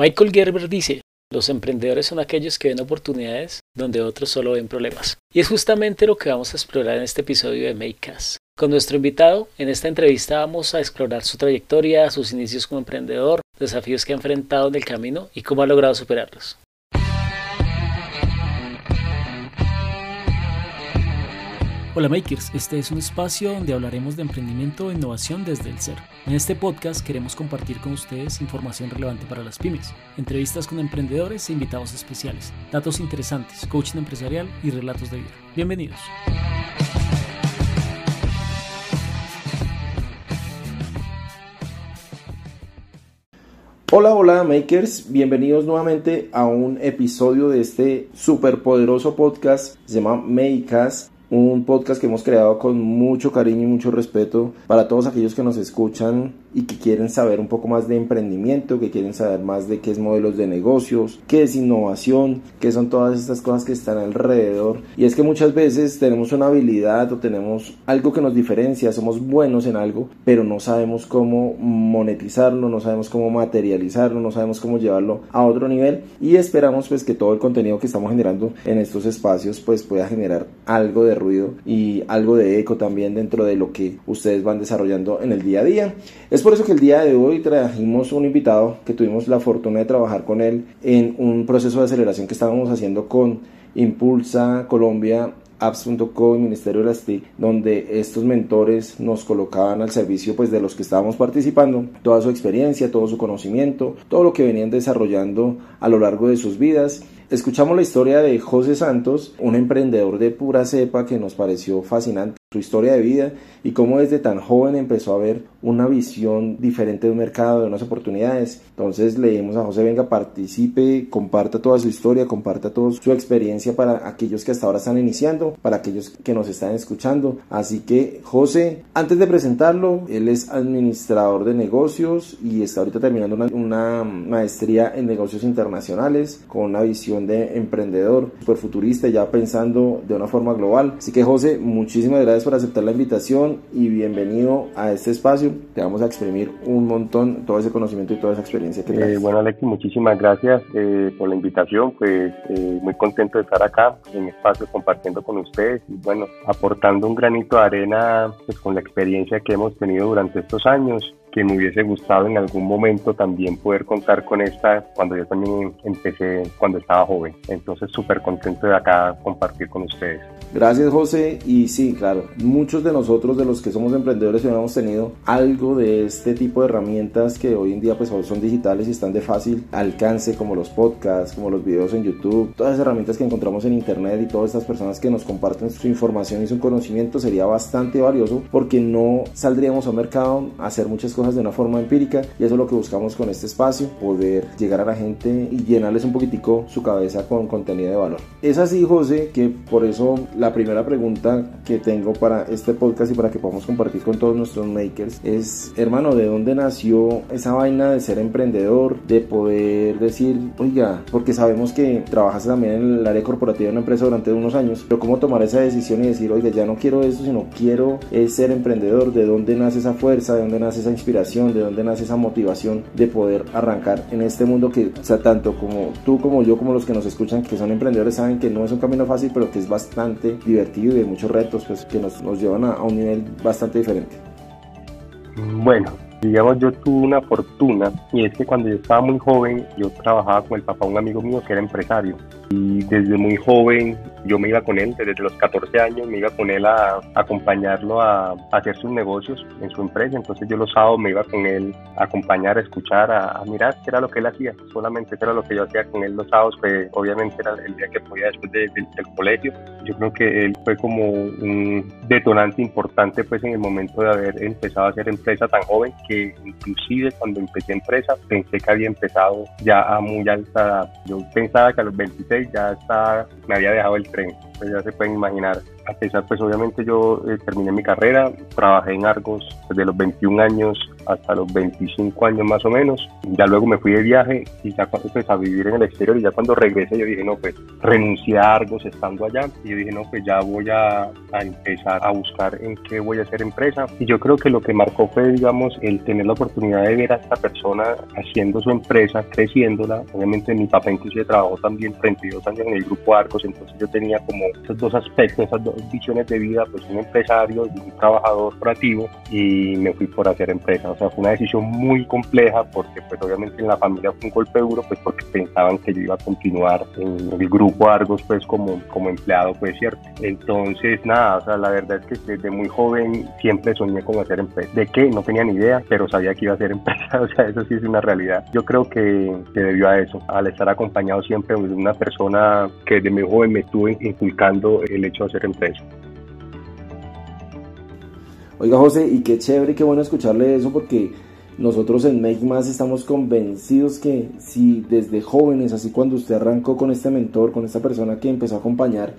Michael Gerber dice, los emprendedores son aquellos que ven oportunidades donde otros solo ven problemas. Y es justamente lo que vamos a explorar en este episodio de Makecast. Con nuestro invitado, en esta entrevista vamos a explorar su trayectoria, sus inicios como emprendedor, desafíos que ha enfrentado en el camino y cómo ha logrado superarlos. Hola Makers, este es un espacio donde hablaremos de emprendimiento e innovación desde el cero. En este podcast queremos compartir con ustedes información relevante para las pymes, entrevistas con emprendedores e invitados especiales, datos interesantes, coaching empresarial y relatos de vida. Bienvenidos. Hola, hola makers, bienvenidos nuevamente a un episodio de este superpoderoso podcast, se llama Makecast un podcast que hemos creado con mucho cariño y mucho respeto para todos aquellos que nos escuchan y que quieren saber un poco más de emprendimiento, que quieren saber más de qué es modelos de negocios, qué es innovación, qué son todas estas cosas que están alrededor. Y es que muchas veces tenemos una habilidad o tenemos algo que nos diferencia, somos buenos en algo, pero no sabemos cómo monetizarlo, no sabemos cómo materializarlo, no sabemos cómo llevarlo a otro nivel y esperamos pues que todo el contenido que estamos generando en estos espacios pues pueda generar algo de ruido y algo de eco también dentro de lo que ustedes van desarrollando en el día a día. Por eso que el día de hoy trajimos un invitado que tuvimos la fortuna de trabajar con él en un proceso de aceleración que estábamos haciendo con Impulsa Colombia apps.co y Ministerio de las TIC, donde estos mentores nos colocaban al servicio pues de los que estábamos participando, toda su experiencia, todo su conocimiento, todo lo que venían desarrollando a lo largo de sus vidas. Escuchamos la historia de José Santos, un emprendedor de pura cepa que nos pareció fascinante su historia de vida y cómo desde tan joven empezó a ver una visión diferente de un mercado, de unas oportunidades. Entonces le dijimos a José, venga, participe, comparta toda su historia, comparta toda su experiencia para aquellos que hasta ahora están iniciando, para aquellos que nos están escuchando. Así que José, antes de presentarlo, él es administrador de negocios y está ahorita terminando una, una maestría en negocios internacionales con una visión de emprendedor, super futurista, ya pensando de una forma global. Así que José, muchísimas gracias por aceptar la invitación y bienvenido a este espacio. Te vamos a exprimir un montón todo ese conocimiento y toda esa experiencia que eh, bueno, Alexi, muchísimas gracias eh, por la invitación. Pues eh, muy contento de estar acá en espacio compartiendo con ustedes y bueno, aportando un granito de arena pues, con la experiencia que hemos tenido durante estos años que me hubiese gustado en algún momento también poder contar con esta cuando yo también empecé cuando estaba joven. Entonces súper contento de acá compartir con ustedes. Gracias José y sí, claro, muchos de nosotros de los que somos emprendedores hemos tenido algo de este tipo de herramientas que hoy en día pues son digitales y están de fácil alcance como los podcasts, como los videos en YouTube, todas las herramientas que encontramos en internet y todas estas personas que nos comparten su información y su conocimiento sería bastante valioso porque no saldríamos a un mercado a hacer muchas cosas de una forma empírica y eso es lo que buscamos con este espacio, poder llegar a la gente y llenarles un poquitico su cabeza con contenido de valor. Es así José que por eso la primera pregunta que tengo para este podcast y para que podamos compartir con todos nuestros makers es, hermano, ¿de dónde nació esa vaina de ser emprendedor, de poder decir, oiga, porque sabemos que trabajas también en el área corporativa de una empresa durante unos años, pero cómo tomar esa decisión y decir, oiga, ya no quiero eso, sino quiero ser emprendedor, ¿de dónde nace esa fuerza, de dónde nace esa inspiración, de dónde nace esa motivación de poder arrancar en este mundo que, o sea, tanto como tú, como yo, como los que nos escuchan, que son emprendedores, saben que no es un camino fácil, pero que es bastante divertido y de muchos retos pues, que nos, nos llevan a, a un nivel bastante diferente. Bueno, digamos, yo tuve una fortuna y es que cuando yo estaba muy joven, yo trabajaba con el papá de un amigo mío que era empresario y desde muy joven yo me iba con él, desde los 14 años me iba con él a, acompañarlo a, hacer sus negocios en su empresa, entonces yo los sábados me iba con él a acompañar, a escuchar, a, mirar qué era lo que él hacía, solamente eso era lo que yo hacía con él los sábados, pues obviamente era el día que podía después del colegio, yo creo que él fue como un detonante importante pues en el momento de haber empezado a hacer empresa tan joven que inclusive cuando empecé empresa pensé que había empezado ya a muy alta edad, yo pensaba que a los 26 ya está, me había dejado el tren, pues ya se pueden imaginar. A pesar, pues obviamente yo eh, terminé mi carrera, trabajé en Argos desde los 21 años hasta los 25 años más o menos. Ya luego me fui de viaje y ya empecé a vivir en el exterior y ya cuando regresé yo dije, no, pues renuncié a Argos estando allá y yo dije, no, pues ya voy a, a empezar a buscar en qué voy a hacer empresa. Y yo creo que lo que marcó fue, digamos, el tener la oportunidad de ver a esta persona haciendo su empresa, creciéndola. Obviamente mi papá inclusive trabajó también 32 años en el grupo Arcos, entonces yo tenía como esos dos aspectos, esas dos visiones de vida, pues un empresario y un trabajador operativo y me fui por hacer empresa. O sea, fue una decisión muy compleja porque pues obviamente en la familia fue un golpe duro, pues porque pensaban que yo iba a continuar en el grupo Argos pues como, como empleado, pues cierto. Entonces nada, o sea, la verdad es que desde muy joven siempre soñé con hacer empresa. ¿De qué? No tenía ni idea, pero sabía que iba a hacer empresa, o sea, eso sí es una realidad. Yo creo que, se debió a eso, al estar acompañado siempre de una persona que desde muy joven me estuvo inculcando el hecho de hacer empresa. Oiga José, y qué chévere y qué bueno escucharle eso porque nosotros en Make Más estamos convencidos que si desde jóvenes, así cuando usted arrancó con este mentor, con esta persona que empezó a acompañar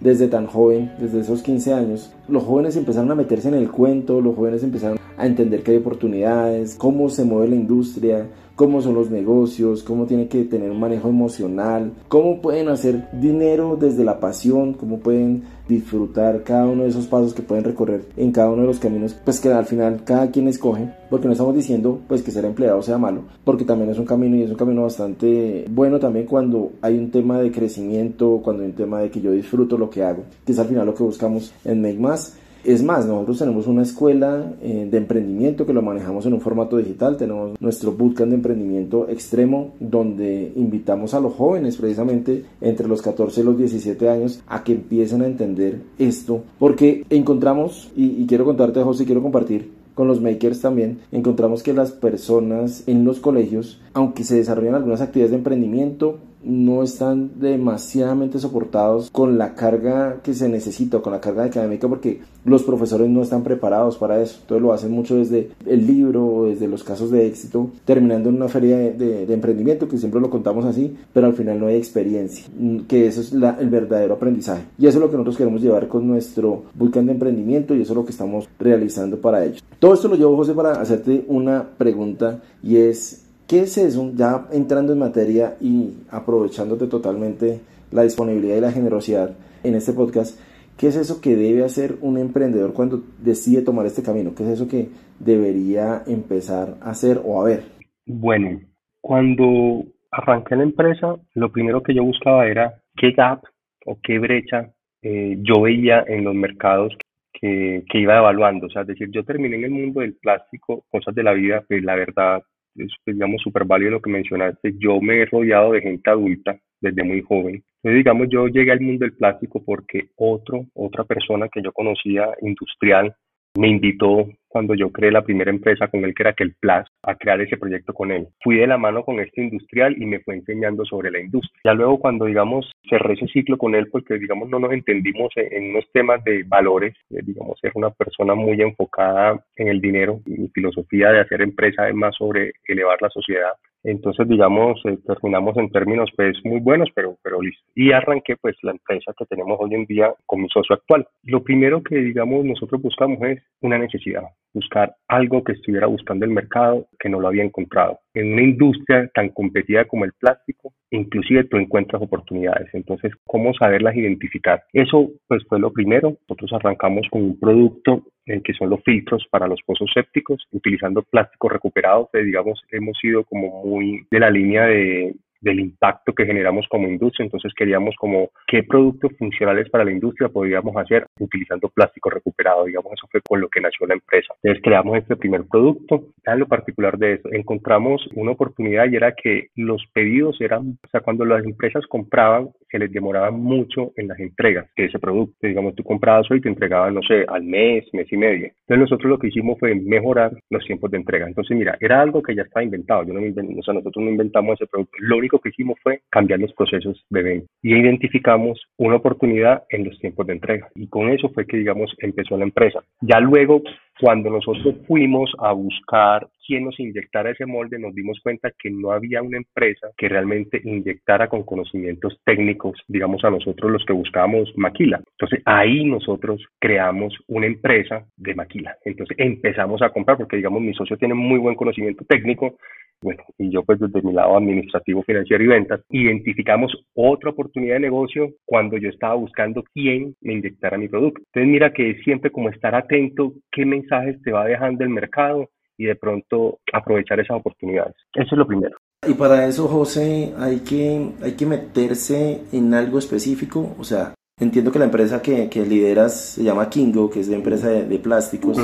desde tan joven, desde esos 15 años, los jóvenes empezaron a meterse en el cuento, los jóvenes empezaron a entender que hay oportunidades, cómo se mueve la industria, cómo son los negocios, cómo tiene que tener un manejo emocional, cómo pueden hacer dinero desde la pasión, cómo pueden disfrutar cada uno de esos pasos que pueden recorrer en cada uno de los caminos, pues que al final cada quien escoge, porque no estamos diciendo pues que ser empleado sea malo, porque también es un camino y es un camino bastante bueno también cuando hay un tema de crecimiento, cuando hay un tema de que yo disfruto lo que hago, que es al final lo que buscamos en Make Más es más, nosotros tenemos una escuela eh, de emprendimiento que lo manejamos en un formato digital. Tenemos nuestro bootcamp de emprendimiento extremo donde invitamos a los jóvenes precisamente entre los 14 y los 17 años a que empiecen a entender esto. Porque encontramos, y, y quiero contarte José, quiero compartir con los makers también, encontramos que las personas en los colegios, aunque se desarrollan algunas actividades de emprendimiento, no están demasiadamente soportados con la carga que se necesita, con la carga académica, porque los profesores no están preparados para eso. Entonces lo hacen mucho desde el libro o desde los casos de éxito, terminando en una feria de, emprendimiento, que siempre lo contamos así, pero al final no hay experiencia, que eso es el verdadero aprendizaje. Y eso es lo que nosotros queremos llevar con nuestro bootcamp de emprendimiento y eso es lo que estamos realizando para ellos. Todo esto lo llevo, José, para hacerte una pregunta y es ¿Qué es eso? Ya entrando en materia y aprovechándote totalmente la disponibilidad y la generosidad en este podcast, ¿qué es eso que debe hacer un emprendedor cuando decide tomar este camino? ¿Qué es eso que debería empezar a hacer o a ver? Bueno, cuando arranqué la empresa, lo primero que yo buscaba era qué gap o qué brecha eh, yo veía en los mercados que, iba evaluando. O sea, es decir, yo terminé en el mundo del plástico, cosas de la vida, pues la verdad es, digamos, súper válido lo que mencionaste. Yo me he rodeado de gente adulta desde muy joven. Entonces, digamos, yo llegué al mundo del plástico porque otro, otra persona que yo conocía, industrial, me invitó cuando yo creé la primera empresa con él, que era Plus, a crear ese proyecto con él. Fui de la mano con este industrial y me fue enseñando sobre la industria. Ya luego cuando, digamos, cerré ese ciclo con él, porque, digamos, no nos entendimos en, unos temas de valores, digamos, ser una persona muy enfocada en el dinero. Mi filosofía de hacer empresa es más sobre elevar la sociedad. Entonces, digamos, eh, terminamos en términos pues muy buenos, pero, pero listo. Y arranqué pues la empresa que tenemos hoy en día con mi socio actual. Lo primero que, digamos, nosotros buscamos es una necesidad, buscar algo que estuviera buscando el mercado que no lo había encontrado. En una industria tan competida como el plástico, inclusive tú encuentras oportunidades. Entonces, ¿cómo saberlas identificar? Eso pues fue lo primero. Nosotros arrancamos con un producto eh, que son los filtros para los pozos sépticos, utilizando plástico recuperado, que digamos hemos sido como muy de la línea de del impacto que generamos como industria. Entonces queríamos como qué productos funcionales para la industria podríamos hacer utilizando plástico recuperado. Digamos, eso fue con lo que nació la empresa. Entonces creamos este primer producto. En lo particular de eso, encontramos una oportunidad y era que los pedidos eran, o sea, cuando las empresas compraban, se les demoraba mucho en las entregas de ese producto. Digamos, tú comprabas hoy y te entregaban, no sé, al mes, mes y medio. Entonces nosotros lo que hicimos fue mejorar los tiempos de entrega. Entonces, mira, era algo que ya estaba inventado. Yo no o sea, nosotros no inventamos ese producto. Lo único que hicimos fue cambiar los procesos de venta y identificamos una oportunidad en los tiempos de entrega. Y con eso fue que, digamos, empezó la empresa. Ya luego Cuando nosotros fuimos a buscar quién nos inyectara ese molde, nos dimos cuenta que no había una empresa que realmente inyectara con conocimientos técnicos, digamos a nosotros los que buscábamos maquila. Entonces ahí nosotros creamos una empresa de maquila. Entonces empezamos a comprar porque digamos mi socio tiene muy buen conocimiento técnico, bueno, y yo pues desde mi lado administrativo, financiero y ventas, identificamos otra oportunidad de negocio cuando yo estaba buscando quién me inyectara mi producto. Entonces mira que es siempre como estar atento qué mensajes te va dejando el mercado y de pronto aprovechar esas oportunidades. Eso es lo primero. Y para eso, José, hay que, hay que meterse en algo específico. O sea, entiendo que la empresa que, que lideras se llama Kingo, que es la empresa de, plásticos.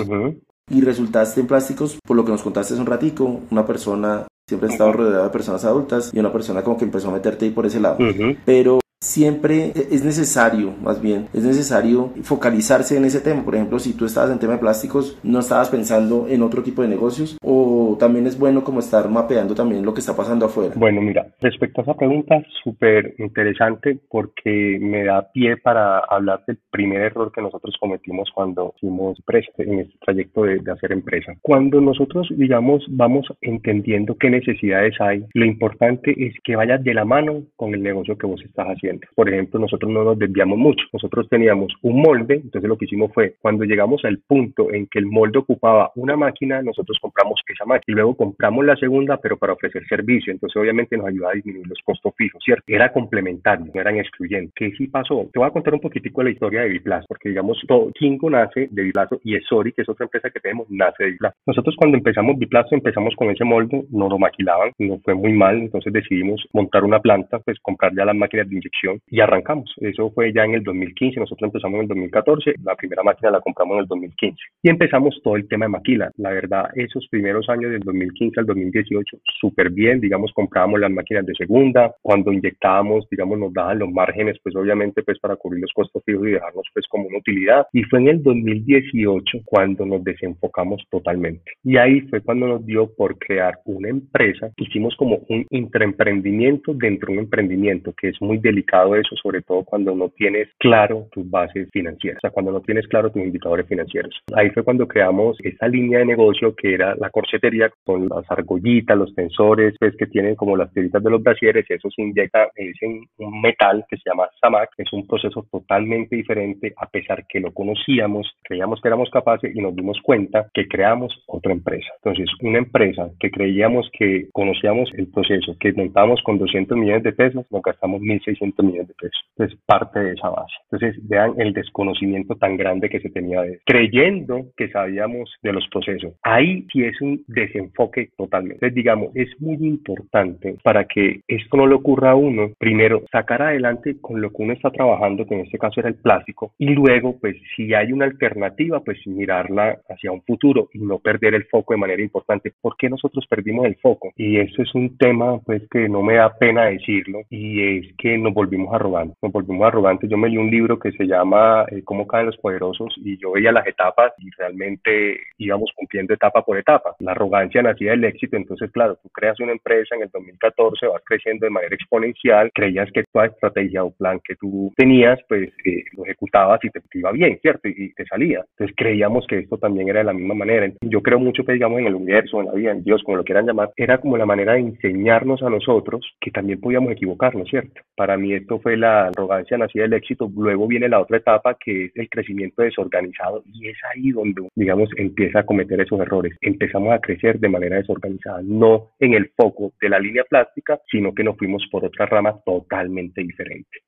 Y resultaste en plásticos, por lo que nos contaste hace un ratico, una persona siempre ha estado rodeada de personas adultas y una persona como que empezó a meterte ahí por ese lado. Pero siempre es necesario, más bien, es necesario focalizarse en ese tema. Por ejemplo, si tú estabas en tema de plásticos, no estabas pensando en otro tipo de negocios o también es bueno como estar mapeando también lo que está pasando afuera. Bueno, mira, respecto a esa pregunta, súper interesante porque me da pie para hablar del primer error que nosotros cometimos cuando hicimos empresa, en este trayecto de, de hacer empresa. Cuando nosotros, digamos, vamos entendiendo qué necesidades hay, lo importante es que vayas de la mano con el negocio que vos estás haciendo. Por ejemplo, nosotros no nos desviamos mucho. Nosotros teníamos un molde, entonces lo que hicimos fue, cuando llegamos al punto en que el molde ocupaba una máquina, nosotros compramos esa máquina y luego compramos la segunda, pero para ofrecer servicio. Entonces, obviamente, nos ayuda a disminuir los costos fijos, ¿cierto? Era complementario, no eran excluyentes. ¿Qué sí pasó? Te voy a contar un poquitico de la historia de Biplas, porque digamos, todo, Kingo nace de Biplazo y Esori, que es otra empresa que tenemos, nace de Biplazo. Nosotros cuando empezamos Biplazo, empezamos con ese molde, no lo maquilaban, no fue muy mal, entonces decidimos montar una planta, pues comprar ya las máquinas de inyección y arrancamos. Eso fue ya en el 2015, nosotros empezamos en el 2014, la primera máquina la compramos en el 2015 y empezamos todo el tema de maquila. La verdad, esos primeros años del 2015 al 2018, súper bien, digamos, comprábamos las máquinas de segunda, cuando inyectábamos, digamos, nos daban los márgenes, pues obviamente, pues para cubrir los costos fijos y dejarnos pues como una utilidad. Y fue en el 2018 cuando nos desenfocamos totalmente. Y ahí fue cuando nos dio por crear una empresa, hicimos como un intraemprendimiento dentro de un emprendimiento, que es muy delicado eso, sobre todo cuando no tienes claro tus bases financieras, o sea, cuando no tienes claro tus indicadores financieros. Ahí fue cuando creamos esa línea de negocio que era la corsetería con las argollitas, los tensores, pues que tienen como las tiritas de los brasieres, eso se inyecta en un metal que se llama SAMAC, es un proceso totalmente diferente, a pesar que lo conocíamos, creíamos que éramos capaces y nos dimos cuenta que creamos otra empresa. Entonces, una empresa que creíamos que conocíamos el proceso, que montamos con 200 millones de pesos, nos gastamos 1.600 millones de pesos. Es parte de esa base. Entonces, vean el desconocimiento tan grande que se tenía de creyendo que sabíamos de los procesos. Ahí sí es un desenfoque totalmente. Entonces, digamos, es muy importante para que esto no le ocurra a uno, primero, sacar adelante con lo que uno está trabajando, que en este caso era el plástico, y luego, pues, si hay una alternativa, pues mirarla hacia un futuro y no perder el foco de manera importante. ¿Por qué nosotros perdimos el foco? Y eso es un tema, pues, que no me da pena decirlo, y es que nos volvemos volvimos arrogantes, nos volvimos arrogantes. Yo me leí un libro que se llama eh, Cómo caen los poderosos y yo veía las etapas y realmente íbamos cumpliendo etapa por etapa. La arrogancia nacía del éxito, entonces claro, tú creas una empresa en el 2014, vas creciendo de manera exponencial, creías que toda estrategia o plan que tú tenías, pues eh, lo ejecutabas y te, iba bien, ¿cierto? Y, te salía. Entonces creíamos que esto también era de la misma manera. Yo creo mucho que digamos en el universo, en la vida, en Dios, como lo quieran llamar, era como la manera de enseñarnos a nosotros que también podíamos equivocarnos, ¿cierto? Para mí esto fue la arrogancia nacida del éxito. Luego viene la otra etapa que es el crecimiento desorganizado y es ahí donde, digamos, empieza a cometer esos errores. Empezamos a crecer de manera desorganizada, no en el foco de la línea plástica, sino que nos fuimos por otra rama totalmente diferente.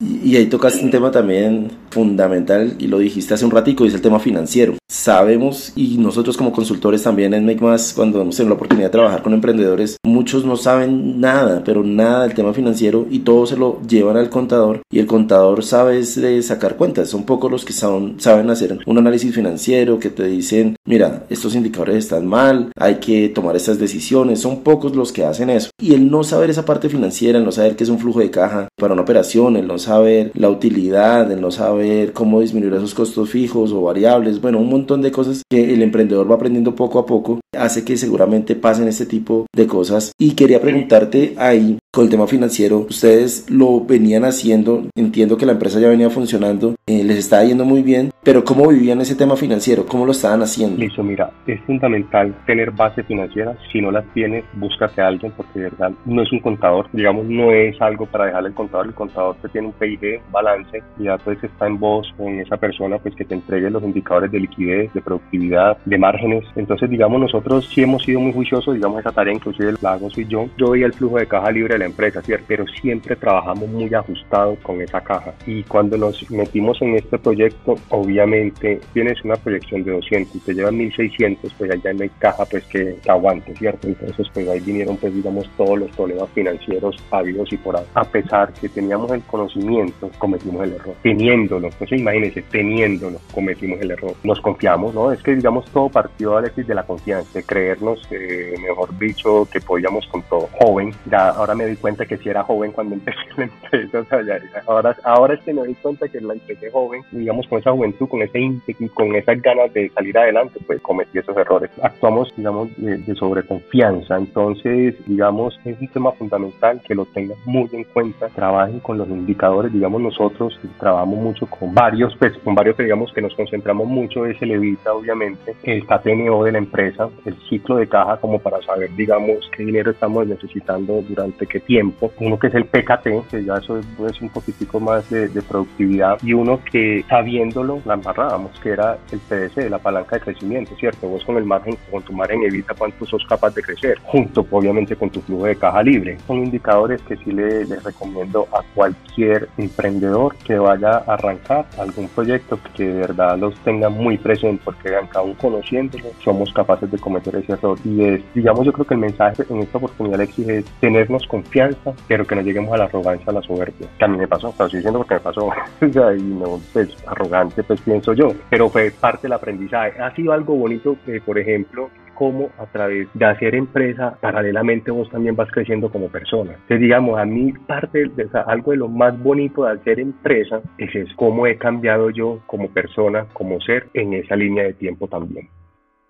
Y ahí tocaste un tema también fundamental y lo dijiste hace un ratico, es el tema financiero. Sabemos y nosotros como consultores también en Make Más, cuando hemos tenido la oportunidad de trabajar con emprendedores, muchos no saben nada, pero nada del tema financiero y todo se lo llevan al contador y el contador sabe sacar cuentas. Son pocos los que saben hacer un análisis financiero que te dicen, mira, estos indicadores están mal, hay que tomar estas decisiones. Son pocos los que hacen eso. Y el no saber esa parte financiera, el no saber qué es un flujo de caja para una operación, el no saber la utilidad, el no saber cómo disminuir esos costos fijos o variables, bueno, un montón de cosas que el emprendedor va aprendiendo poco a poco, hace que seguramente pasen este tipo de cosas. Y quería preguntarte ahí, con el tema financiero. Ustedes lo venían haciendo, entiendo que la empresa ya venía funcionando, eh, les estaba yendo muy bien, pero ¿cómo vivían ese tema financiero? ¿Cómo lo estaban haciendo? Listo, mira, es fundamental tener base financiera. Si no las tienes, búscate a alguien porque de verdad no es un contador, digamos, no es algo para dejarle al contador. El contador te tiene un PIB, balance, y ya pues está en vos con esa persona pues que te entregue los indicadores de liquidez, de productividad, de márgenes. Entonces, digamos, nosotros sí hemos sido muy juiciosos, digamos, esa tarea inclusive la hago soy yo. Yo veía el flujo de caja libre de la empresa, ¿cierto? Pero siempre trabajamos muy ajustado con esa caja. Y cuando nos metimos en este proyecto, obviamente tienes una proyección de 200 y te llevan 1600, pues allá no hay caja pues que te aguante, ¿cierto? Entonces, pues ahí vinieron pues digamos todos los problemas financieros habidos y por ahí. A pesar que teníamos el conocimiento, cometimos el error. Teniéndolo, pues imagínense, teniéndolo, cometimos el error. Nos confiamos, ¿no? Es que digamos todo partió, Alexis, de la confianza, de creernos, eh, mejor dicho, que podíamos con todo. Joven, ya ahora me di cuenta que sí era joven cuando empecé la empresa, o sea, ya, ahora, ahora es que me di cuenta que la empecé joven, digamos con esa juventud, con ese ímpetu, con esas ganas de salir adelante, pues cometí esos errores. Actuamos, digamos, de, de sobreconfianza, entonces, digamos, es un tema fundamental que lo tengan muy en cuenta, trabajen con los indicadores, digamos, nosotros trabajamos mucho con varios, pues con varios que digamos que nos concentramos mucho, es el evita, obviamente, el KTNO de la empresa, el ciclo de caja como para saber, digamos, qué dinero estamos necesitando durante qué tiempo, uno que es el PKT, que ya eso es un poquitico más de, de productividad, y uno que sabiéndolo la embarrábamos, que era el PDC, la palanca de crecimiento, ¿cierto? Vos con el margen, con tu margen evita cuánto sos capaz de crecer, junto obviamente con tu flujo de caja libre. Son indicadores que sí les, les recomiendo a cualquier emprendedor que vaya a arrancar algún proyecto que de verdad los tenga muy presente, porque aún conociéndolo, somos capaces de cometer ese error. Y es, digamos, yo creo que el mensaje en esta oportunidad, Alexis, es tenernos confianza, pero que no lleguemos a la arrogancia, a la soberbia. Que a mí me pasó, pero estoy diciendo porque me pasó. y no, pues, arrogante, pues pienso yo. Pero fue parte del aprendizaje. Ha sido algo bonito, que, por ejemplo, cómo a través de hacer empresa, paralelamente vos también vas creciendo como persona. Entonces, digamos, a mí parte de o sea, algo de lo más bonito de hacer empresa es, es cómo he cambiado yo como persona, como ser en esa línea de tiempo también.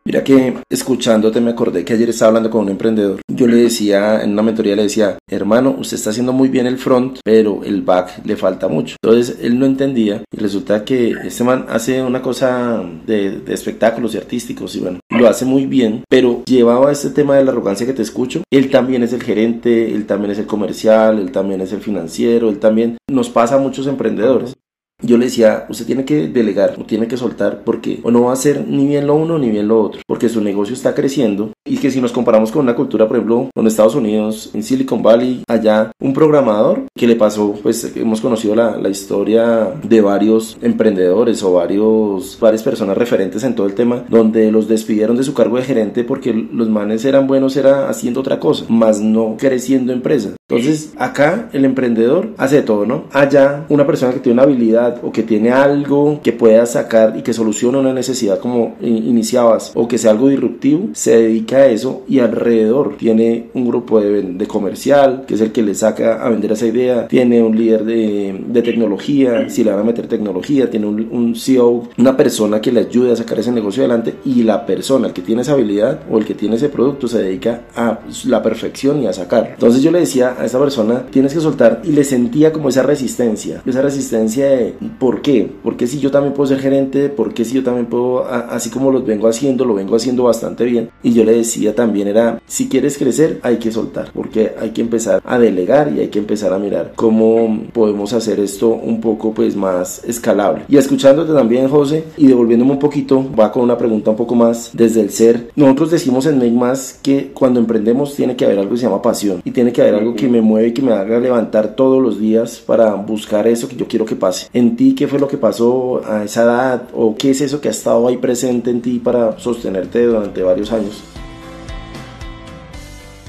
Mira que escuchándote me acordé que ayer estaba hablando con un emprendedor. Yo le decía, en una mentoría le decía, hermano, usted está haciendo muy bien el front, pero el back le falta mucho. Entonces él no entendía y resulta que este man hace una cosa de, espectáculos y artísticos y bueno, lo hace muy bien, pero llevaba este tema de la arrogancia que te escucho. Él también es el gerente, él también es el comercial, él también es el financiero, él también nos pasa a muchos emprendedores. Yo le decía, usted tiene que delegar, o tiene que soltar, porque o no va a hacer ni bien lo uno ni bien lo otro, porque su negocio está creciendo y que si nos comparamos con una cultura, por ejemplo, en Estados Unidos, en Silicon Valley, allá un programador que le pasó, pues hemos conocido la, la historia de varios emprendedores o varios, varias personas referentes en todo el tema, donde los despidieron de su cargo de gerente porque los manes eran buenos, era haciendo otra cosa, más no creciendo empresa. Entonces, acá el emprendedor hace de todo, ¿no? Allá una persona que tiene una habilidad o que tiene algo que pueda sacar y que solucione una necesidad como iniciabas o que sea algo disruptivo, se dedica eso y alrededor tiene un grupo de, comercial que es el que le saca a vender esa idea, tiene un líder de, de tecnología, si le van a meter tecnología, tiene un, un CEO, una persona que le ayude a sacar ese negocio adelante y la persona, el que tiene esa habilidad o el que tiene ese producto se dedica a la perfección y a sacar. Entonces yo le decía a esa persona, tienes que soltar y le sentía como esa resistencia, esa resistencia de ¿Por qué? Porque si yo también puedo ser gerente, porque si yo también puedo, así como lo vengo haciendo, lo vengo haciendo bastante bien. Y yo le decía también era, si quieres crecer, hay que soltar, porque hay que empezar a delegar y hay que empezar a mirar cómo podemos hacer esto un poco pues más escalable. Y escuchándote también, José, y devolviéndome un poquito, va con una pregunta un poco más desde el ser. Nosotros decimos en Make Más que cuando emprendemos tiene que haber algo que se llama pasión y tiene que haber algo que me mueve y que me haga levantar todos los días para buscar eso que yo quiero que pase. En ti, ¿qué fue lo que pasó a esa edad? ¿O qué es eso que ha estado ahí presente en ti para sostenerte durante varios años?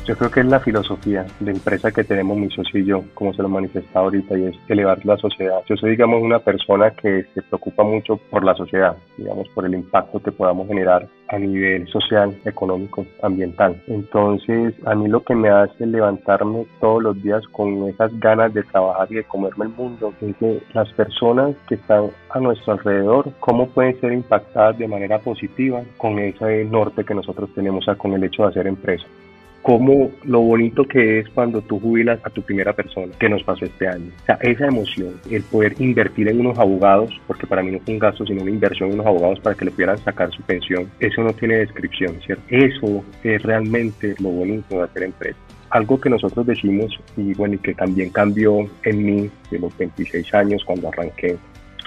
Yo creo que es la filosofía de empresa que tenemos mi socio y yo, como se lo manifestado ahorita, y es elevar la sociedad. Yo soy, digamos, una persona que se preocupa mucho por la sociedad, digamos, por el impacto que podamos generar a nivel social, económico, ambiental. Entonces, a mí lo que me hace levantarme todos los días con esas ganas de trabajar y de comerme el mundo es que las personas que están a nuestro alrededor, cómo pueden ser impactadas de manera positiva con ese norte que nosotros tenemos con el hecho de hacer empresa. Como lo bonito que es cuando tú jubilas a tu primera persona, que nos pasó este año. O sea, esa emoción, el poder invertir en unos abogados, porque para mí no fue un gasto, sino una inversión en unos abogados para que le pudieran sacar su pensión, eso no tiene descripción, ¿cierto? Eso es realmente lo bonito de hacer empresa algo que nosotros decimos y bueno y que también cambió en mí de los 26 años cuando arranqué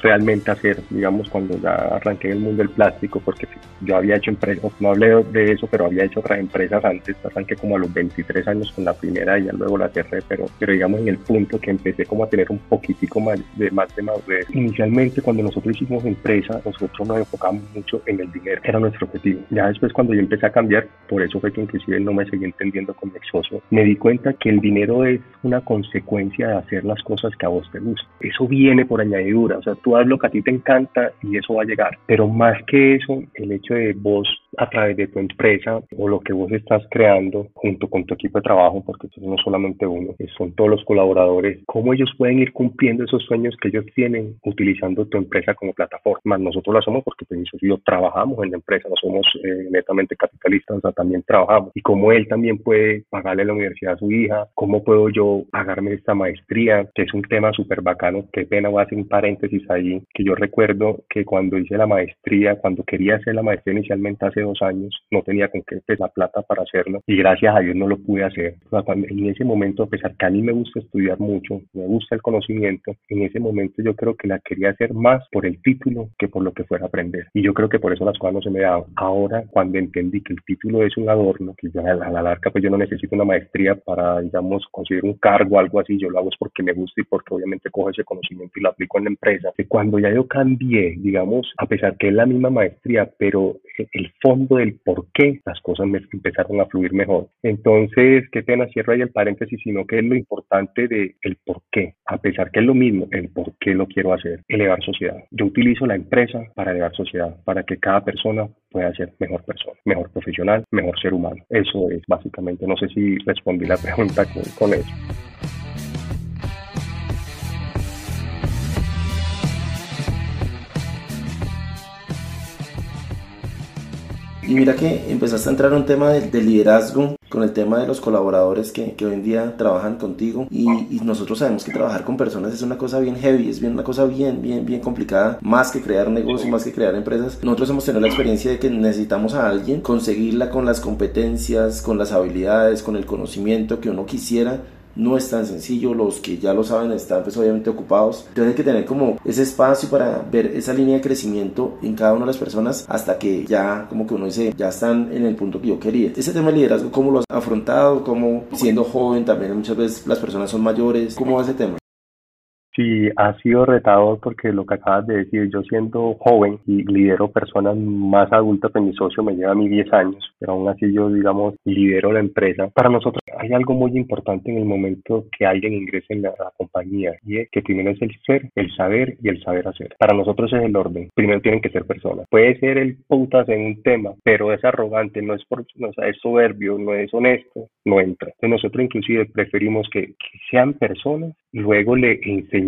realmente hacer, digamos, cuando ya arranqué el mundo del plástico, porque yo había hecho empresas, no hablé de eso, pero había hecho otras empresas antes, arranqué como a los 23 años con la primera y ya luego la cerré, pero, digamos en el punto que empecé como a tener un poquitico más de más de madurez. Inicialmente cuando nosotros hicimos empresa, nosotros nos enfocamos mucho en el dinero, era nuestro objetivo. Ya después cuando yo empecé a cambiar, por eso fue que inclusive no me seguí entendiendo con mi esposo, me di cuenta que el dinero es una consecuencia de hacer las cosas que a vos te gustan. Eso viene por añadidura, o sea, tú haz lo que a ti te encanta y eso va a llegar. Pero más que eso, el hecho de vos a través de tu empresa o lo que vos estás creando junto con tu equipo de trabajo, porque no solamente uno, son todos los colaboradores, cómo ellos pueden ir cumpliendo esos sueños que ellos tienen utilizando tu empresa como plataforma. Nosotros lo hacemos porque pues, yo trabajamos en la empresa, no somos eh, netamente capitalistas, o sea, también trabajamos. Y cómo él también puede pagarle la universidad a su hija, cómo puedo yo pagarme esta maestría, que es un tema súper bacano. Qué pena, voy a hacer un paréntesis ahí, que yo recuerdo que cuando hice la maestría, cuando quería hacer la maestría inicialmente hace dos años, no tenía con qué pues, la plata para hacerlo y gracias a Dios no lo pude hacer. En ese momento, a pesar que a mí me gusta estudiar mucho, me gusta el conocimiento, en ese momento yo creo que la quería hacer más por el título que por lo que fuera a aprender. Y yo creo que por eso las cosas no se me daban. Ahora, cuando entendí que el título es un adorno, que ya a la larga pues yo no necesito una maestría para, digamos, conseguir un cargo algo así, yo lo hago es porque me gusta y porque obviamente cojo ese conocimiento y lo aplico en la empresa. Que cuando ya yo cambié, digamos, a pesar que es la misma maestría, pero el fondo del por qué las cosas me empezaron a fluir mejor. Entonces, qué pena, cierro ahí el paréntesis, sino que es lo importante de el por qué, a pesar que es lo mismo, el por qué lo quiero hacer, elevar sociedad. Yo utilizo la empresa para elevar sociedad, para que cada persona pueda ser mejor persona, mejor profesional, mejor ser humano. Eso es básicamente, no sé si respondí la pregunta con, con eso. Y mira que empezaste a entrar en un tema de, liderazgo con el tema de los colaboradores que, que hoy en día trabajan contigo y, y, nosotros sabemos que trabajar con personas es una cosa bien heavy, es bien una cosa bien, bien, bien complicada, más que crear negocio, más que crear empresas. Nosotros hemos tenido la experiencia de que necesitamos a alguien conseguirla con las competencias, con las habilidades, con el conocimiento que uno quisiera no es tan sencillo, los que ya lo saben están pues obviamente ocupados, entonces que tener como ese espacio para ver esa línea de crecimiento en cada una de las personas hasta que ya como que uno dice, ya están en el punto que yo quería. Ese tema de liderazgo, ¿cómo lo has afrontado? ¿Cómo siendo joven también muchas veces las personas son mayores? ¿Cómo ese tema? Sí, ha sido retador porque lo que acabas de decir, yo siendo joven y lidero personas más adultas, pues mi socio me lleva a mí 10 años, pero aún así yo, digamos, lidero la empresa. Para nosotros hay algo muy importante en el momento que alguien ingrese en la, compañía y es que primero es el ser, el saber y el saber hacer. Para nosotros es el orden. Primero tienen que ser personas. Puede ser el putas en un tema, pero es arrogante, no es, por, no, es soberbio, no es honesto, no entra. Entonces nosotros inclusive preferimos que, que sean personas luego le enseñamos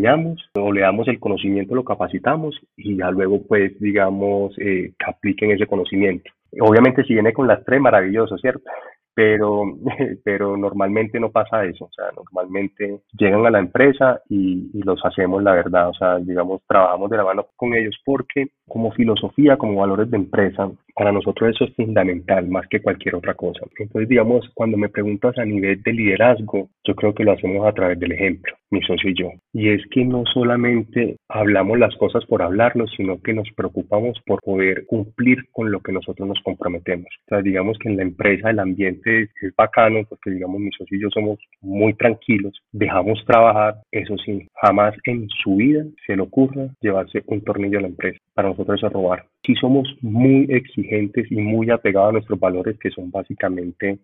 o le damos el conocimiento, lo capacitamos y ya luego pues digamos eh, que apliquen ese conocimiento. Obviamente si viene con las tres, maravilloso, ¿cierto? pero, pero normalmente no pasa eso, o sea, normalmente llegan a la empresa y, los hacemos la verdad, o sea, digamos, trabajamos de la mano con ellos porque como filosofía, como valores de empresa, para nosotros eso es fundamental más que cualquier otra cosa. Entonces, digamos, cuando me preguntas a nivel de liderazgo, yo creo que lo hacemos a través del ejemplo, mi socio y yo. Y es que no solamente hablamos las cosas por hablarlo, sino que nos preocupamos por poder cumplir con lo que nosotros nos comprometemos. O digamos que en la empresa el ambiente es bacano porque, digamos, mi socio y yo somos muy tranquilos, dejamos trabajar, eso sí, jamás en su vida se le ocurra llevarse un tornillo a la empresa. Para nosotros eso es robar. Sí somos muy exigentes y muy apegados a nuestros valores que son básicamente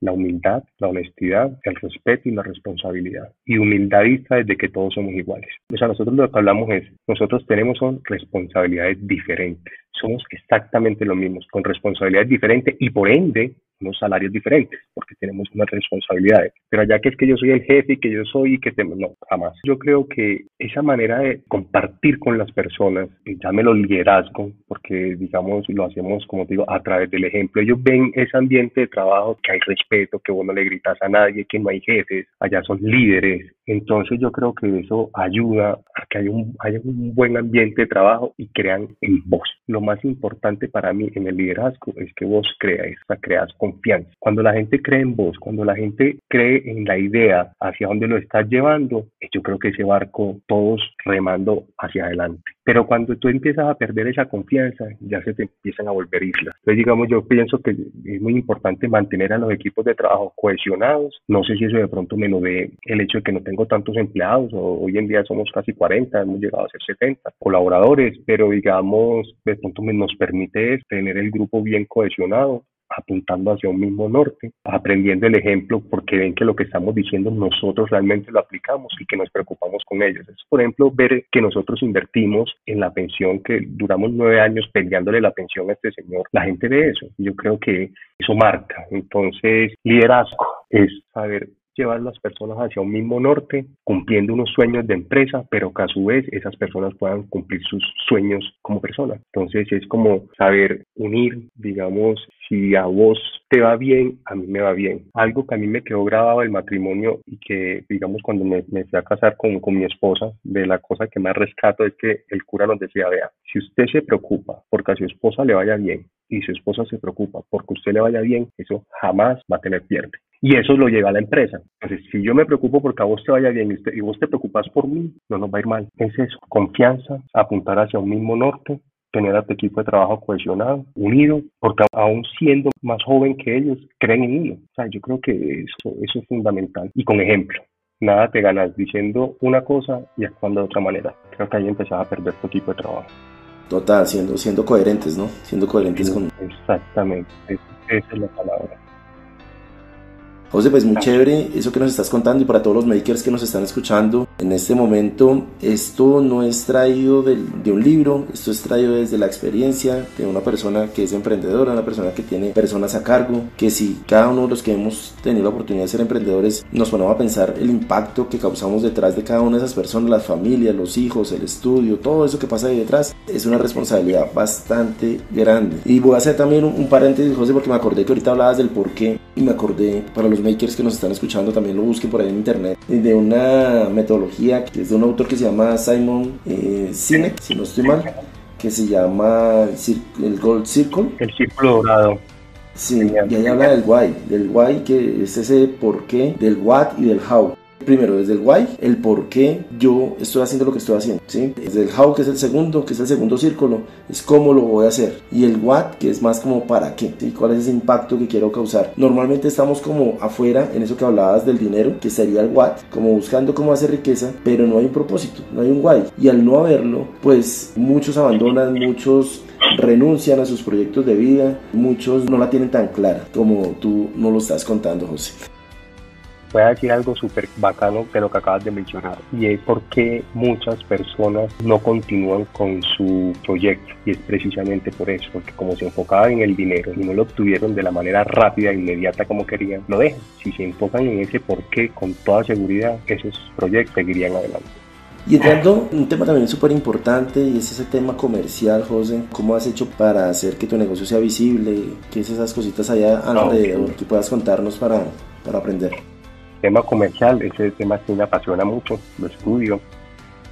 la humildad, la honestidad, el respeto y la responsabilidad. Y humildad vista desde que todos somos iguales. O sea, nosotros lo que hablamos es, nosotros tenemos son responsabilidades diferentes. Somos exactamente lo mismo, con responsabilidades diferentes y por ende unos salarios diferentes, porque tenemos unas responsabilidades. Pero allá que es que yo soy el jefe y que yo soy y que te... No, jamás. Yo creo que esa manera de compartir con las personas, llámelo liderazgo, porque digamos lo hacemos, como digo, a través del ejemplo. Ellos ven ese ambiente de trabajo, que hay respeto, que vos no le gritas a nadie, que no hay jefes, allá son líderes. Entonces yo creo que eso ayuda a que haya un, haya un buen ambiente de trabajo y crean en vos. Más importante para mí en el liderazgo es que vos creas, creas confianza. Cuando la gente cree en vos, cuando la gente cree en la idea hacia dónde lo estás llevando, yo creo que ese barco todos remando hacia adelante. Pero cuando tú empiezas a perder esa confianza, ya se te empiezan a volver islas. Entonces, digamos, yo pienso que es muy importante mantener a los equipos de trabajo cohesionados. No sé si eso de pronto me lo ve el hecho de que no tengo tantos empleados, o hoy en día somos casi 40, hemos llegado a ser 70 colaboradores, pero digamos, de nos permite tener el grupo bien cohesionado apuntando hacia un mismo norte, aprendiendo el ejemplo porque ven que lo que estamos diciendo nosotros realmente lo aplicamos y que nos preocupamos con ellos. Es, por ejemplo, ver que nosotros invertimos en la pensión, que duramos nueve años peleándole la pensión a este señor. La gente ve eso. Yo creo que eso marca. Entonces, liderazgo es saber llevar las personas hacia un mismo norte, cumpliendo unos sueños de empresa, pero que a su vez esas personas puedan cumplir sus sueños como personas. Entonces es como saber unir, digamos, si a vos te va bien, a mí me va bien. Algo que a mí me quedó grabado del matrimonio y que, digamos, cuando me, fui a casar con, con mi esposa, de la cosa que más rescato es que el cura nos decía, vea, si usted se preocupa porque a su esposa le vaya bien y su esposa se preocupa porque usted le vaya bien, eso jamás va a tener pierde. Y eso lo lleva a la empresa. Entonces, si yo me preocupo porque a vos te vaya bien y, usted, y vos te preocupas por mí, no nos va a ir mal. Es eso, confianza, apuntar hacia un mismo norte, tener a tu equipo de trabajo cohesionado, unido, porque aún siendo más joven que ellos, creen en ello. O sea, yo creo que eso, eso es fundamental. Y con ejemplo, nada te ganas diciendo una cosa y actuando de otra manera. Creo que ahí empezás a perder tu equipo de trabajo. Total, siendo, siendo coherentes, ¿no? Siendo coherentes con... Exactamente, esa es la palabra. José, pues muy chévere eso que nos estás contando y para todos los makers que nos están escuchando en este momento, esto no es traído de, de, un libro, esto es traído desde la experiencia de una persona que es emprendedora, una persona que tiene personas a cargo, que si cada uno de los que hemos tenido la oportunidad de ser emprendedores nos ponemos a pensar el impacto que causamos detrás de cada una de esas personas, las familias, los hijos, el estudio, todo eso que pasa ahí detrás, es una responsabilidad bastante grande. Y voy a hacer también un, un paréntesis, José, porque me acordé que ahorita hablabas del por qué y me acordé para los makers que nos están escuchando también lo busquen por ahí en internet de una metodología que es de un autor que se llama Simon eh, Sinek si no estoy mal que se llama el, Gold Circle. El círculo dorado. Sí, y ahí habla del why, del why que es ese por qué, del what y del how primero desde el why, el por qué yo estoy haciendo lo que estoy haciendo, ¿sí? Desde el how, que es el segundo, que es el segundo círculo, es cómo lo voy a hacer. Y el what, que es más como para qué, ¿sí? ¿Cuál es ese impacto que quiero causar? Normalmente estamos como afuera, en eso que hablabas del dinero, que sería el what, como buscando cómo hacer riqueza, pero no hay un propósito, no hay un why. Y al no haberlo, pues muchos abandonan, muchos renuncian a sus proyectos de vida, muchos no la tienen tan clara como tú no lo estás contando, José voy a decir algo súper bacano de lo que acabas de mencionar y es porque muchas personas no continúan con su proyecto y es precisamente por eso, porque como se enfocaban en el dinero y no lo obtuvieron de la manera rápida e inmediata como querían, lo dejan. Si se enfocan en ese por qué, con toda seguridad, esos proyectos seguirían adelante. Y entrando un tema también súper importante y es ese tema comercial, José. ¿Cómo has hecho para hacer que tu negocio sea visible? ¿Qué es esas cositas allá alrededor que puedas contarnos para, para aprender? Tema comercial, ese tema que me apasiona mucho, lo estudio,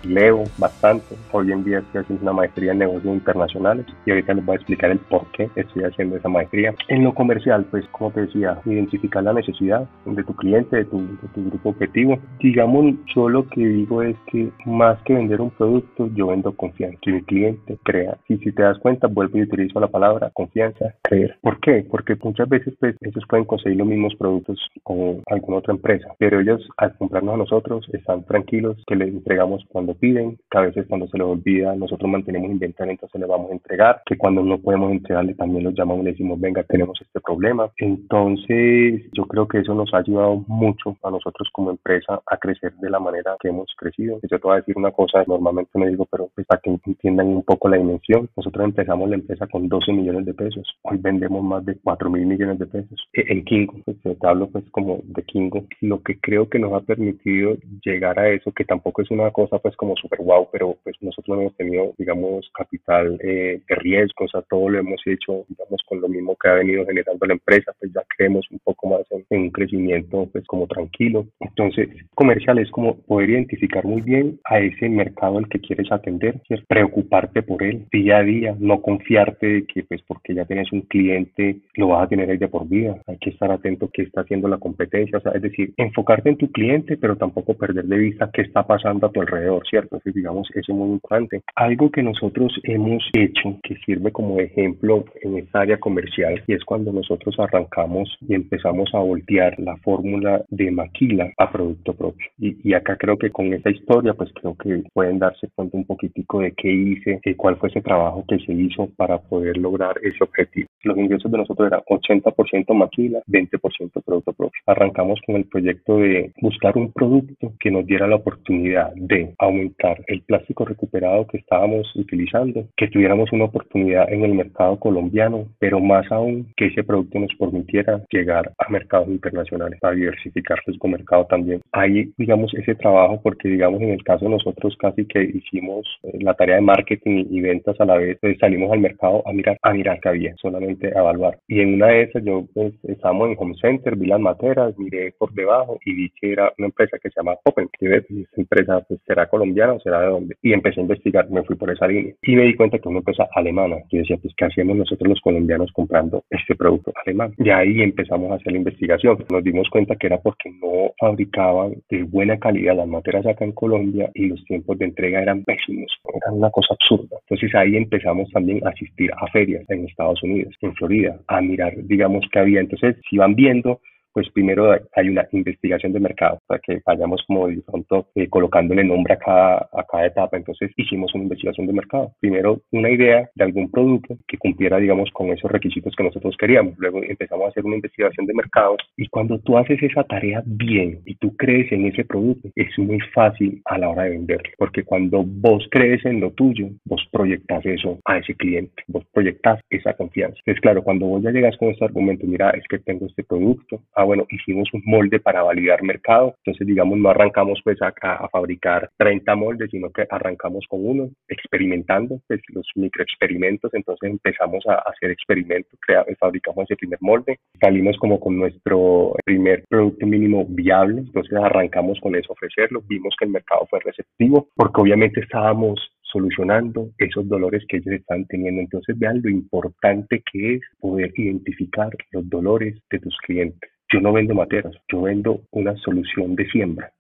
leo bastante. Hoy en día estoy haciendo una maestría en negocios internacionales y ahorita les voy a explicar el por qué estoy haciendo esa maestría. En lo comercial, pues como te decía, identificar la necesidad de tu cliente, de tu, de tu grupo objetivo. Digamos, yo lo que digo es que más que vender un producto, yo vendo confianza. Que mi cliente crea. Y si te das cuenta, vuelvo y utilizo la palabra confianza, creer. ¿Por qué? Porque muchas veces pues ellos pueden conseguir los mismos productos con alguna otra empresa, pero ellos al comprarnos a nosotros están tranquilos que les entregamos cuando cuando piden, que a veces cuando se les olvida nosotros mantenemos inventario, entonces le vamos a entregar, que cuando no podemos entregarle también los llamamos y le decimos, venga, tenemos este problema. Entonces, yo creo que eso nos ha ayudado mucho a nosotros como empresa a crecer de la manera que hemos crecido. Yo te voy a decir una cosa, normalmente me digo, pero pues, para que entiendan un poco la dimensión, nosotros empezamos la empresa con 12 millones de pesos, hoy vendemos más de 4 mil millones de pesos en Kingo, pues, te hablo pues como de Kingo, lo que creo que nos ha permitido llegar a eso, que tampoco es una cosa pues como súper wow, pero pues nosotros hemos tenido, digamos, capital eh, de riesgo, o sea, todo lo hemos hecho, digamos, con lo mismo que ha venido generando la empresa, pues ya creemos un poco más en, un crecimiento pues como tranquilo. Entonces, comercial es como poder identificar muy bien a ese mercado al que quieres atender, preocuparte por él día a día, no confiarte de que pues porque ya tienes un cliente lo vas a tener ahí de por vida, hay que estar atento a qué está haciendo la competencia, o sea, es decir, enfocarte en tu cliente, pero tampoco perder de vista qué está pasando a tu alrededor, ¿cierto? Entonces, digamos, eso es muy importante. Algo que nosotros hemos hecho que sirve como ejemplo en esta área comercial y es cuando nosotros arrancamos y empezamos a voltear la fórmula de maquila a producto propio. Y, acá creo que con esta historia, pues creo que pueden darse cuenta un poquitico de qué hice, y cuál fue ese trabajo que se hizo para poder lograr ese objetivo. Los ingresos de nosotros eran 80% maquila, 20% producto propio. Arrancamos con el proyecto de buscar un producto que nos diera la oportunidad de aumentar el plástico recuperado que estábamos utilizando, que tuviéramos una oportunidad en el mercado colombiano, pero más aún que ese producto nos permitiera llegar a mercados internacionales, para diversificar su mercado también. Ahí, digamos, ese trabajo, porque digamos en el caso de nosotros casi que hicimos eh, la tarea de marketing y ventas a la vez, pues salimos al mercado a mirar, a mirar qué había, solamente a evaluar. Y en una de esas yo pues estábamos en Home Center, vi las materas, miré por debajo y vi que era una empresa que se llama Open, que esa empresa pues, será colombiana o será de dónde. Y empecé a investigar, me fui por esa línea y me di cuenta que una empresa alemana. Yo decía, pues, ¿qué hacemos nosotros los colombianos comprando este producto alemán? Y ahí empezamos a hacer la investigación. Nos dimos cuenta que era porque no fabricaban de buena calidad las materias acá en Colombia y los tiempos de entrega eran pésimos, eran una cosa absurda. Entonces ahí empezamos también a asistir a ferias en Estados Unidos, en Florida, a mirar, digamos, qué había. Entonces, si van viendo pues primero hay una investigación de mercado, para que vayamos como de pronto eh, colocándole nombre a cada, a cada etapa. Entonces hicimos una investigación de mercado. Primero una idea de algún producto que cumpliera, digamos, con esos requisitos que nosotros queríamos. Luego empezamos a hacer una investigación de mercado y cuando tú haces esa tarea bien y tú crees en ese producto, es muy fácil a la hora de venderlo, porque cuando vos crees en lo tuyo, vos proyectas eso a ese cliente, vos proyectas esa confianza. Entonces, claro, cuando vos ya llegas con este argumento, mira, es que tengo este producto, ah, bueno, hicimos un molde para validar mercado, entonces digamos no arrancamos pues a, fabricar 30 moldes, sino que arrancamos con uno, experimentando pues los microexperimentos, entonces empezamos a hacer experimentos, fabricamos ese primer molde, salimos como con nuestro primer producto mínimo viable, entonces arrancamos con eso, ofrecerlo, vimos que el mercado fue receptivo, porque obviamente estábamos solucionando esos dolores que ellos están teniendo. Entonces vean lo importante que es poder identificar los dolores de tus clientes. Yo no vendo materas, yo vendo una solución de siembra.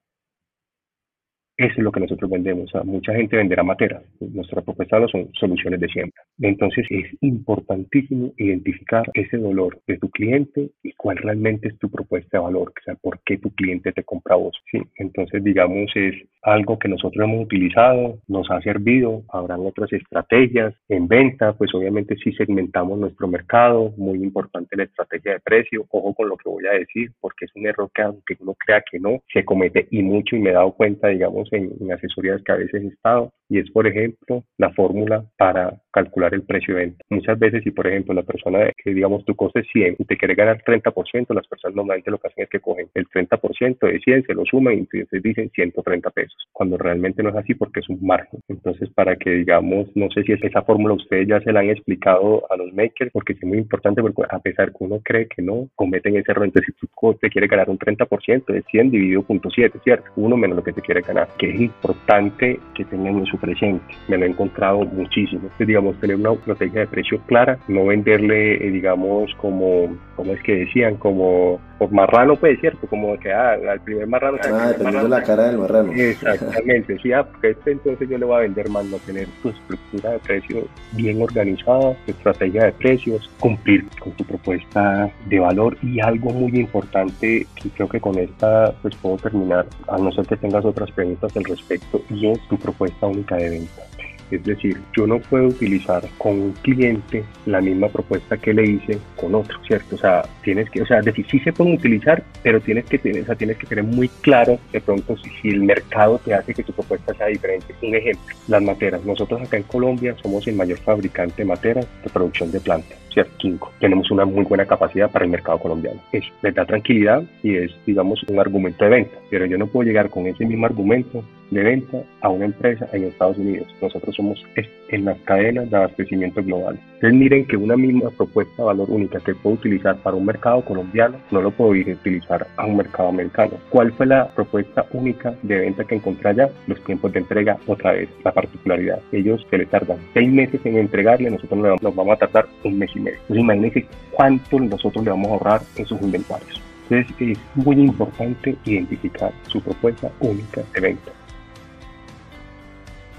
Eso es lo que nosotros vendemos. mucha gente venderá materas. Nuestra propuesta no son soluciones de siembra. Entonces es importantísimo identificar ese dolor de tu cliente y cuál realmente es tu propuesta de valor. O sea, por qué tu cliente te compra vos. Entonces digamos es algo que nosotros hemos utilizado, nos ha servido. Habrán otras estrategias en venta. Pues obviamente si segmentamos nuestro mercado. Muy importante la estrategia de precio. Ojo con lo que voy a decir porque es un error que aunque uno crea que no, se comete y mucho y me he dado cuenta, digamos, en, asesorías que a veces he estado y es, por ejemplo, la fórmula para calcular el precio de venta. Muchas veces, si por ejemplo la persona, que digamos tu costo es 100 y te quiere ganar 30%, las personas normalmente lo que hacen es que cogen el 30% de 100, se lo suman y entonces dicen 130 pesos, cuando realmente no es así porque es un margen. Entonces, para que digamos, no sé si es esa fórmula ustedes ya se la han explicado a los makers, porque es muy importante, porque a pesar que uno cree que no, cometen ese error. Entonces, si tu coste quiere ganar un 30%, de 100 dividido punto .7, ¿cierto? Uno menos lo que te quiere ganar, que es importante que tengan en su presente. Me lo he encontrado muchísimo. Entonces, digamos, tener una estrategia de precio clara, no venderle, eh, digamos, como, como es que decían, como por marrano, pues, ¿cierto? Como que, ah, al primer marrano... Ah, dependiendo de la cara del marrano. Exactamente, sí, ah, porque este entonces yo le voy a vender más, no tener tu estructura de precios bien organizada, tu estrategia de precios, cumplir con tu propuesta de valor y algo muy importante que creo que con esta pues puedo terminar, a no ser que tengas otras preguntas al respecto, y es tu propuesta única de venta. Es decir, yo no puedo utilizar con un cliente la misma propuesta que le hice con otro, ¿cierto? O sea, tienes que, o sea, decir, sí se pueden utilizar, pero tienes que tener, o sea, tienes que tener muy claro de pronto si, el mercado te hace que tu propuesta sea diferente. Un ejemplo, las materas. Nosotros acá en Colombia somos el mayor fabricante de materas de producción de plantas. ¿cierto? Quinco. Tenemos una muy buena capacidad para el mercado colombiano. Eso les da tranquilidad y es, digamos, un argumento de venta. Pero yo no puedo llegar con ese mismo argumento de venta a una empresa en Estados Unidos. Nosotros somos en las cadenas de abastecimiento global. Entonces miren que una misma propuesta de valor única que puedo utilizar para un mercado colombiano, no lo puedo ir a utilizar a un mercado americano. ¿Cuál fue la propuesta única de venta que encontré allá? Los tiempos de entrega, otra vez, la particularidad. Ellos se les tardan seis meses en entregarle, nosotros nos vamos a tardar un mes y medio. Entonces imagínense cuánto nosotros le vamos a ahorrar en sus inventarios. Entonces es muy importante identificar su propuesta única de venta.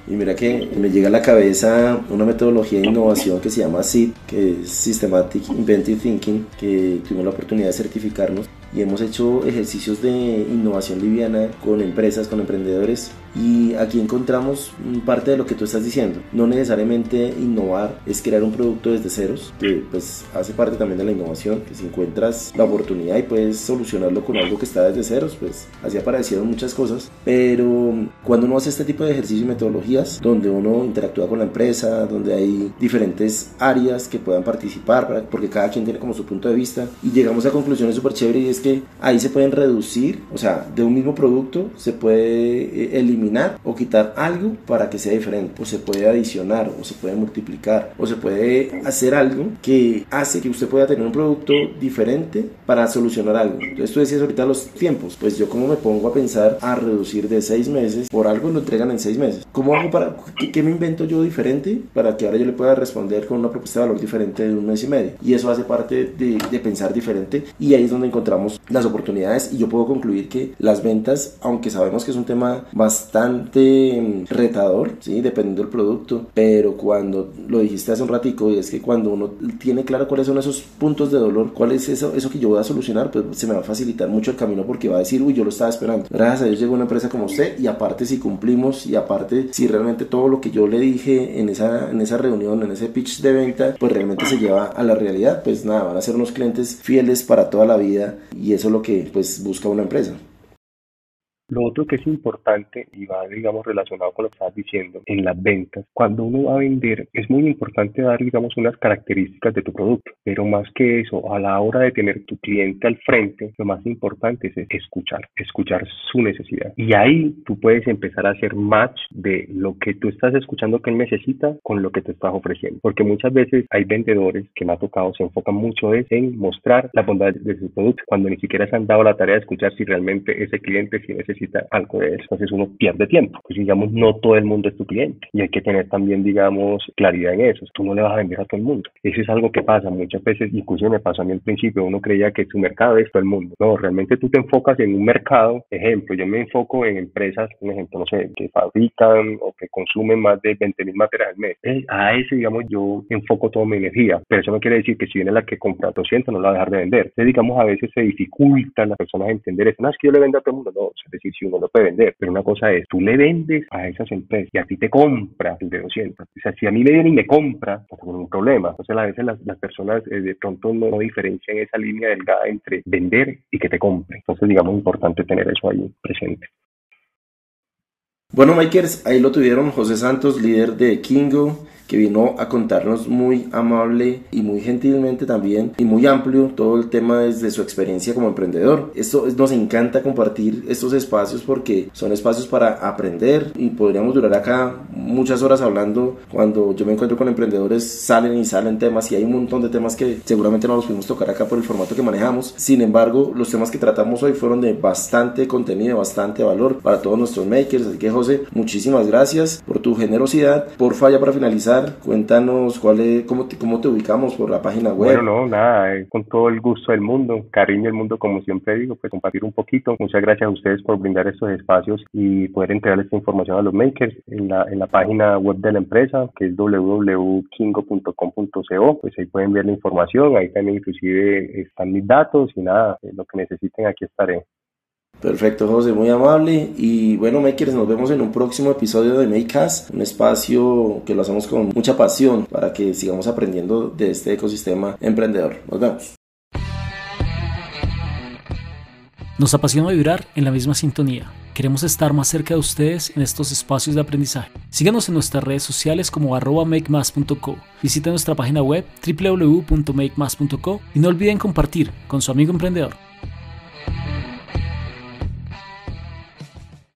Y mira que me llega a la cabeza una metodología de innovación que se llama SIT, que es Systematic Inventive Thinking, que tuvimos la oportunidad de certificarnos. Y hemos hecho ejercicios de innovación liviana con empresas, con emprendedores y aquí encontramos parte de lo que tú estás diciendo. No necesariamente innovar es crear un producto desde ceros, que pues hace parte también de la innovación, que si encuentras la oportunidad y puedes solucionarlo con algo que está desde ceros, pues así aparecieron muchas cosas. Pero cuando uno hace este tipo de ejercicios y metodologías, donde uno interactúa con la empresa, donde hay diferentes áreas que puedan participar, porque cada quien tiene como su punto de vista, y llegamos a conclusiones súper chéveres y es que ahí se pueden reducir, o sea, de un mismo producto se puede eh, eliminar o quitar algo para que sea diferente, o se puede adicionar, o se puede multiplicar, o se puede hacer algo que hace que usted pueda tener un producto diferente para solucionar algo. Entonces tú decías ahorita los tiempos, pues yo como me pongo a pensar a reducir de seis meses, por algo lo entregan en seis meses. ¿Cómo hago para, qué, me invento yo diferente para que ahora yo le pueda responder con una propuesta de valor diferente de un mes y medio? Y eso hace parte de, de pensar diferente y ahí es donde encontramos las oportunidades y yo puedo concluir que las ventas, aunque sabemos que es un tema bastante mm, retador, ¿sí? dependiendo del producto, pero cuando lo dijiste hace un ratico y es que cuando uno tiene claro cuáles son esos puntos de dolor, cuál es eso, eso que yo voy a solucionar, pues se me va a facilitar mucho el camino porque va a decir, uy, yo lo estaba esperando. Gracias a Dios llegó una empresa como usted y aparte si cumplimos y aparte si realmente todo lo que yo le dije en esa, en esa reunión, en ese pitch de venta, pues realmente se lleva a la realidad, pues nada, van a ser unos clientes fieles para toda la vida y eso es lo que pues busca una empresa. Lo otro que es importante y va, digamos, relacionado con lo que estabas diciendo, en las ventas, cuando uno va a vender, es muy importante dar, digamos, unas características de tu producto, pero más que eso, a la hora de tener tu cliente al frente, lo más importante es escuchar, escuchar su necesidad. Y ahí tú puedes empezar a hacer match de lo que tú estás escuchando que él necesita con lo que te estás ofreciendo. Porque muchas veces hay vendedores que me ha tocado, se enfocan mucho en mostrar la bondad de su producto, cuando ni siquiera se han dado la tarea de escuchar si realmente ese cliente sí necesita algo de eso. Entonces uno pierde tiempo. Pues digamos, no todo el mundo es tu cliente y hay que tener también, digamos, claridad en eso. Tú no le vas a vender a todo el mundo. Eso es algo que pasa muchas veces, incluso me pasó a mí al principio, uno creía que tu mercado es todo el mundo. No, realmente tú te enfocas en un mercado. Ejemplo, yo me enfoco en empresas, un ejemplo, no sé, que fabrican o que consumen más de 20 mil materiales al mes. Eh, a ese, digamos, yo enfoco toda mi energía. Pero eso no quiere decir que si viene la que compra 200 no la va a dejar de vender. Entonces, digamos, a veces se dificulta a las personas a entender eso. No es que yo le venda a todo el mundo. No, es decir, si uno lo puede vender, pero una cosa es, tú le vendes a esas empresas y a ti te compra el de 200. O sea, si a mí me viene y me compra, no tengo ningún problema. Entonces, a veces las, las personas eh, de pronto no diferencian esa línea delgada entre vender y que te compre. Entonces, digamos, importante tener eso ahí presente. Bueno, Makers, ahí lo tuvieron José Santos, líder de Kingo que vino a contarnos muy amable y muy gentilmente también y muy amplio todo el tema desde su experiencia como emprendedor. Esto nos encanta compartir estos espacios porque son espacios para aprender y podríamos durar acá muchas horas hablando. Cuando yo me encuentro con emprendedores, salen y salen temas y hay un montón de temas que seguramente no los pudimos tocar acá por el formato que manejamos. Sin embargo, los temas que tratamos hoy fueron de bastante contenido, bastante valor para todos nuestros makers. Así que José, muchísimas gracias por tu generosidad. Por falla para finalizar, cuéntanos cuál es, cómo, te, cómo te ubicamos por la página web. Bueno, no, nada, eh, con todo el gusto del mundo, cariño del mundo, como siempre digo, pues compartir un poquito. Muchas gracias a ustedes por brindar estos espacios y poder entregar esta información a los makers en la, en la página web de la empresa, que es www.kingo.com.co. Pues ahí pueden ver la información, ahí también inclusive están mis datos y nada, eh, lo que necesiten aquí estaré. Perfecto, José, muy amable. Y bueno, makers, nos vemos en un próximo episodio de Makecast, un espacio que lo hacemos con mucha pasión para que sigamos aprendiendo de este ecosistema emprendedor. Nos vemos. Nos apasiona vibrar en la misma sintonía. Queremos estar más cerca de ustedes en estos espacios de aprendizaje. Síganos en nuestras redes sociales como arroba makemas.co. Visiten nuestra página web www.makemas.co y no olviden compartir con su amigo emprendedor.